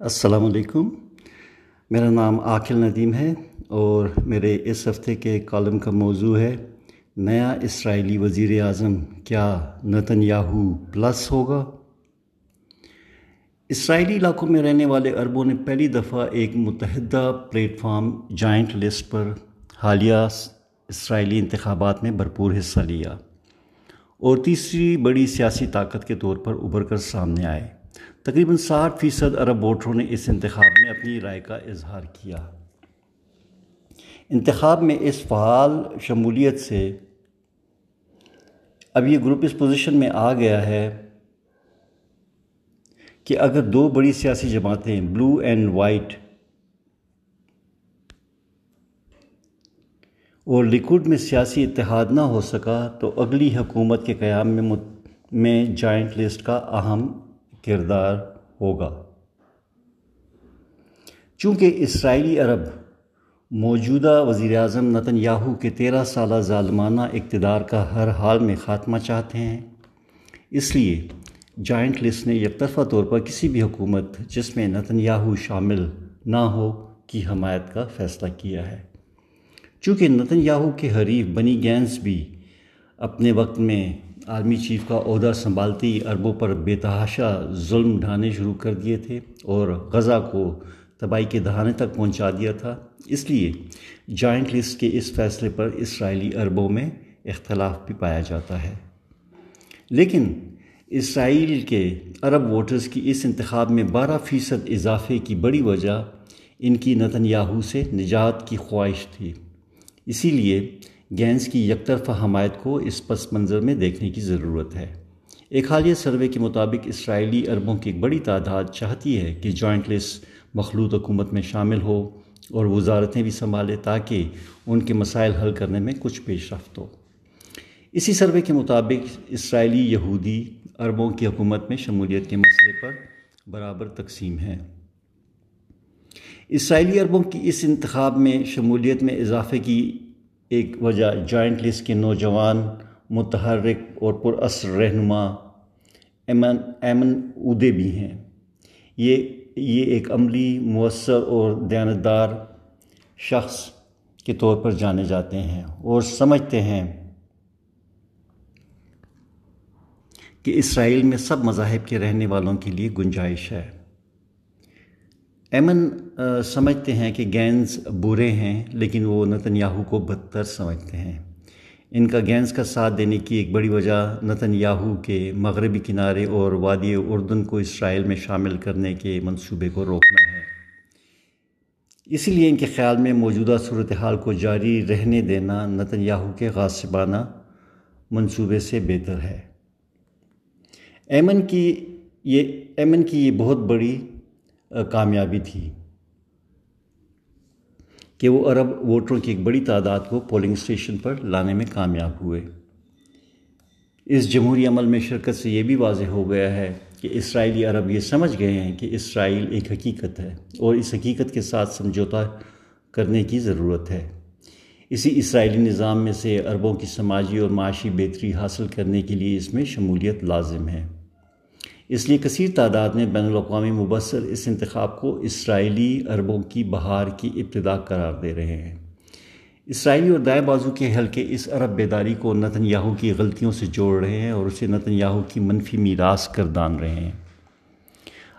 السلام علیکم۔ میرا نام عاقل ندیم ہے اور میرے اس ہفتے کے کالم کا موضوع ہے، نیا اسرائیلی وزیر اعظم کیا نتن یاہو پلس ہوگا؟ اسرائیلی علاقوں میں رہنے والے عربوں نے پہلی دفعہ ایک متحدہ پلیٹ فارم جائنٹ لسٹ پر حالیہ اسرائیلی انتخابات میں بھرپور حصہ لیا اور تیسری بڑی سیاسی طاقت کے طور پر ابھر کر سامنے آئے۔ تقریباً ساٹھ فیصد عرب ووٹروں نے اس انتخاب میں اپنی رائے کا اظہار کیا۔ انتخاب میں اس فعال شمولیت سے اب یہ گروپ اس پوزیشن میں آ گیا ہے کہ اگر دو بڑی سیاسی جماعتیں بلو اینڈ وائٹ اور لیکوڈ میں سیاسی اتحاد نہ ہو سکا تو اگلی حکومت کے قیام میں میں جائنٹ لسٹ کا اہم کردار ہوگا۔ چونکہ اسرائیلی عرب موجودہ وزیر اعظم نتن یاہو کے تیرہ سالہ ظالمانہ اقتدار کا ہر حال میں خاتمہ چاہتے ہیں، اس لیے جائنٹ لسٹ نے یکطرفہ طور پر کسی بھی حکومت جس میں نتن یاہو شامل نہ ہو کی حمایت کا فیصلہ کیا ہے۔ چونکہ نتن یاہو کے حریف بنی گینس بھی اپنے وقت میں عالمی چیف کا عہدہ سنبھالتی عربوں پر بے تحاشا ظلم ڈھانے شروع کر دیے تھے اور غزہ کو تباہی کے دہانے تک پہنچا دیا تھا۔ اس لیے جائنٹ لسٹ کے اس فیصلے پر اسرائیلی عربوں میں اختلاف بھی پایا جاتا ہے۔ لیکن اسرائیل کے عرب ووٹرز کی اس انتخاب میں بارہ فیصد اضافے کی بڑی وجہ ان کی نتن یاہو سے نجات کی خواہش تھی۔ اسی لیے گینز کی یک طرفہ حمایت کو اس پس منظر میں دیکھنے کی ضرورت ہے۔ ایک حالیہ سروے کے مطابق اسرائیلی عربوں کی ایک بڑی تعداد چاہتی ہے کہ جوائنٹ لسٹ مخلوط حکومت میں شامل ہو اور وزارتیں بھی سنبھالے تاکہ ان کے مسائل حل کرنے میں کچھ پیش رفت ہو۔ اسی سروے کے مطابق اسرائیلی یہودی عربوں کی حکومت میں شمولیت کے مسئلے پر برابر تقسیم ہے۔ اسرائیلی عربوں کی اس انتخاب میں شمولیت میں اضافے کی ایک وجہ جوائنٹ لسٹ کے نوجوان، متحرک اور پر اثر رہنما ایمن ایمن اودے بھی ہیں۔ یہ یہ ایک عملی، مؤثر اور دیانتدار شخص کے طور پر جانے جاتے ہیں اور سمجھتے ہیں کہ اسرائیل میں سب مذاہب کے رہنے والوں کے لیے گنجائش ہے۔ ایمن سمجھتے ہیں کہ گینز برے ہیں، لیکن وہ نتن یاہو کو بدتر سمجھتے ہیں۔ ان کا گینز کا ساتھ دینے کی ایک بڑی وجہ نتن یاہو کے مغربی کنارے اور وادی اردن کو اسرائیل میں شامل کرنے کے منصوبے کو روکنا ہے۔ اسی لیے ان کے خیال میں موجودہ صورتحال کو جاری رہنے دینا نتن یاہو کے غاصبانہ منصوبے سے بہتر ہے۔ ایمن کی یہ، ایمن کی یہ بہت بڑی کامیابی تھی کہ وہ عرب ووٹروں کی ایک بڑی تعداد کو پولنگ اسٹیشن پر لانے میں کامیاب ہوئے۔ اس جمہوری عمل میں شرکت سے یہ بھی واضح ہو گیا ہے کہ اسرائیلی عرب یہ سمجھ گئے ہیں کہ اسرائیل ایک حقیقت ہے اور اس حقیقت کے ساتھ سمجھوتا کرنے کی ضرورت ہے۔ اسی اسرائیلی نظام میں سے عربوں کی سماجی اور معاشی بہتری حاصل کرنے کے لیے اس میں شمولیت لازم ہے۔ اس لیے کثیر تعداد میں بین الاقوامی مبصر اس انتخاب کو اسرائیلی عربوں کی بہار کی ابتدا قرار دے رہے ہیں۔ اسرائیلی اور دائیں بازو کے حلقے اس عرب بیداری کو نتن یاہو کی غلطیوں سے جوڑ رہے ہیں اور اسے نتن یاہو کی منفی میراث کردان رہے ہیں۔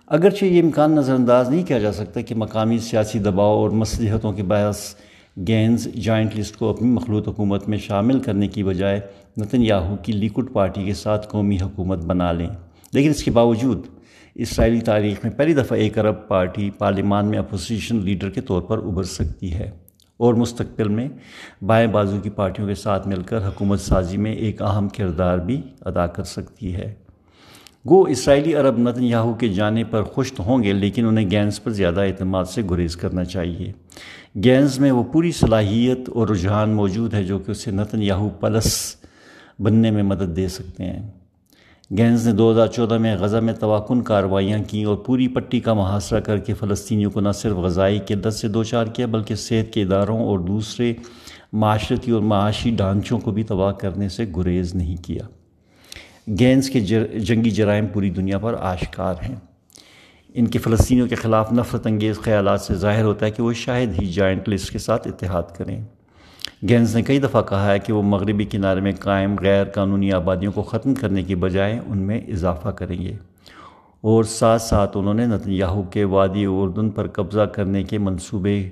اگرچہ یہ امکان نظر انداز نہیں کیا جا سکتا کہ مقامی سیاسی دباؤ اور مصلحتوں کے باعث گینز جوائنٹ لسٹ کو اپنی مخلوط حکومت میں شامل کرنے کی بجائے نتن یاہو کی لیکوڈ پارٹی کے ساتھ قومی حکومت بنا لیں۔ لیکن اس کے باوجود اسرائیلی تاریخ میں پہلی دفعہ ایک عرب پارٹی پارلیمان میں اپوزیشن لیڈر کے طور پر ابھر سکتی ہے اور مستقبل میں بائیں بازو کی پارٹیوں کے ساتھ مل کر حکومت سازی میں ایک اہم کردار بھی ادا کر سکتی ہے۔ گو اسرائیلی عرب نتن یاہو کے جانے پر خوش تو ہوں گے، لیکن انہیں گینز پر زیادہ اعتماد سے گریز کرنا چاہیے۔ گینز میں وہ پوری صلاحیت اور رجحان موجود ہے جو کہ اسے نتن یاہو پلس بننے میں مدد دے سکتے ہیں۔ گینز نے دو ہزار چودہ میں غزہ میں توقن کاروائیاں کیں اور پوری پٹی کا محاصرہ کر کے فلسطینیوں کو نہ صرف غذائی قلت سے دو چار کیا بلکہ صحت کے اداروں اور دوسرے معاشرتی اور معاشی ڈھانچوں کو بھی تباہ کرنے سے گریز نہیں کیا۔ گینز کے جنگی جرائم پوری دنیا پر آشکار ہیں۔ ان کے فلسطینیوں کے خلاف نفرت انگیز خیالات سے ظاہر ہوتا ہے کہ وہ شاید ہی جائنٹ لسٹ کے ساتھ اتحاد کریں۔ گینز نے کئی دفعہ کہا ہے کہ وہ مغربی کنارے میں قائم غیر قانونی آبادیوں کو ختم کرنے کی بجائے ان میں اضافہ کریں گے۔ اور ساتھ ساتھ انہوں نے نتنیاہو کے وادی اردن پر قبضہ کرنے کے منصوبے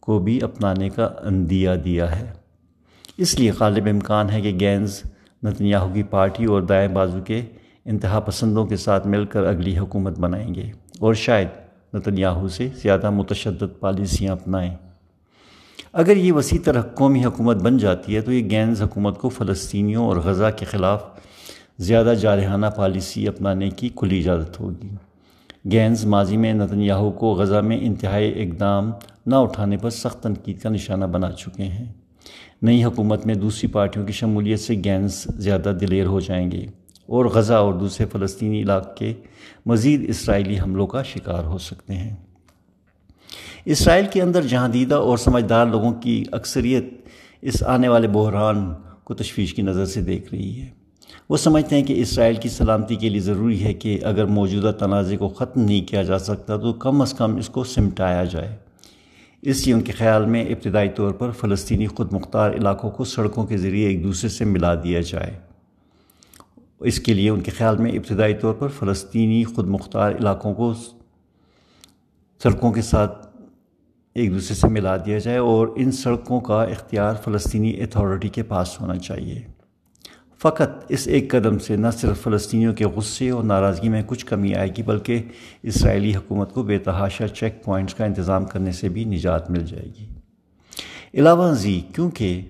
کو بھی اپنانے کا اندیا دیا ہے۔ اس لیے غالب امکان ہے کہ گینز نتنیاہو کی پارٹی اور دائیں بازو کے انتہا پسندوں کے ساتھ مل کر اگلی حکومت بنائیں گے اور شاید نتنیاہو سے زیادہ متشدد پالیسیاں اپنائیں۔ اگر یہ وسیع طرح قومی حکومت بن جاتی ہے تو یہ گینز حکومت کو فلسطینیوں اور غزہ کے خلاف زیادہ جارحانہ پالیسی اپنانے کی کھلی اجازت ہوگی۔ گینز ماضی میں نتنیاہو کو غزہ میں انتہائی اقدام نہ اٹھانے پر سخت تنقید کا نشانہ بنا چکے ہیں۔ نئی حکومت میں دوسری پارٹیوں کی شمولیت سے گینز زیادہ دلیر ہو جائیں گے اور غزہ اور دوسرے فلسطینی علاقے مزید اسرائیلی حملوں کا شکار ہو سکتے ہیں۔ اسرائیل کے اندر جہاں دیدہ اور سمجھدار لوگوں کی اکثریت اس آنے والے بحران کو تشویش کی نظر سے دیکھ رہی ہے۔ وہ سمجھتے ہیں کہ اسرائیل کی سلامتی کے لیے ضروری ہے کہ اگر موجودہ تنازع کو ختم نہیں کیا جا سکتا تو کم از کم اس کو سمٹایا جائے۔ اس لیے ان کے خیال میں ابتدائی طور پر فلسطینی خود مختار علاقوں کو سڑکوں کے ذریعے ایک دوسرے سے ملا دیا جائے۔ اس کے لیے ان کے خیال میں ابتدائی طور پر فلسطینی خود مختار علاقوں کو سڑکوں کے ساتھ ایک دوسرے سے ملا دیا جائے اور ان سڑکوں کا اختیار فلسطینی اتھارٹی کے پاس ہونا چاہیے۔ فقط اس ایک قدم سے نہ صرف فلسطینیوں کے غصے اور ناراضگی میں کچھ کمی آئے گی، بلکہ اسرائیلی حکومت کو بے تحاشا چیک پوائنٹس کا انتظام کرنے سے بھی نجات مل جائے گی۔ علاوہ ازیں کیونکہ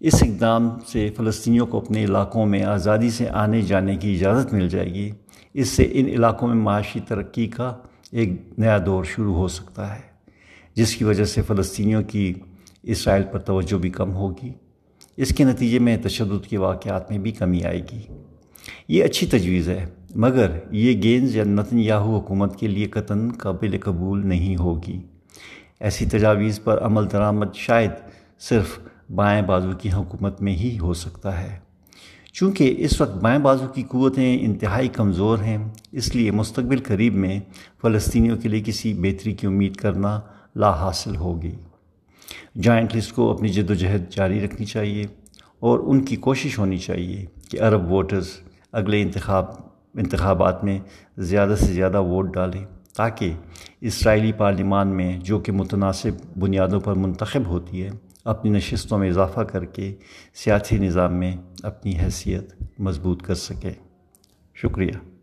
اس اقدام سے فلسطینیوں کو اپنے علاقوں میں آزادی سے آنے جانے کی اجازت مل جائے گی، اس سے ان علاقوں میں معاشی ترقی کا ایک نیا دور شروع ہو سکتا ہے۔ جس کی وجہ سے فلسطینیوں کی اسرائیل پر توجہ بھی کم ہوگی۔ اس کے نتیجے میں تشدد کے واقعات میں بھی کمی آئے گی۔ یہ اچھی تجویز ہے، مگر یہ گینز یا نتن یاہو حکومت کے لیے قطن قابل قبول نہیں ہوگی۔ ایسی تجاویز پر عمل درآمد شاید صرف بائیں بازو کی حکومت میں ہی ہو سکتا ہے۔ چونکہ اس وقت بائیں بازو کی قوتیں انتہائی کمزور ہیں، اس لیے مستقبل قریب میں فلسطینیوں کے لیے کسی بہتری کی امید کرنا لا حاصل ہوگی۔ جوائنٹ لسٹ کو اپنی جد و جہد جاری رکھنی چاہیے اور ان کی کوشش ہونی چاہیے کہ عرب ووٹرز اگلے انتخاب انتخابات میں زیادہ سے زیادہ ووٹ ڈالیں تاکہ اسرائیلی پارلیمان میں جو کہ متناسب بنیادوں پر منتخب ہوتی ہے، اپنی نشستوں میں اضافہ کر کے سیاسی نظام میں اپنی حیثیت مضبوط کر سکے۔ شکریہ۔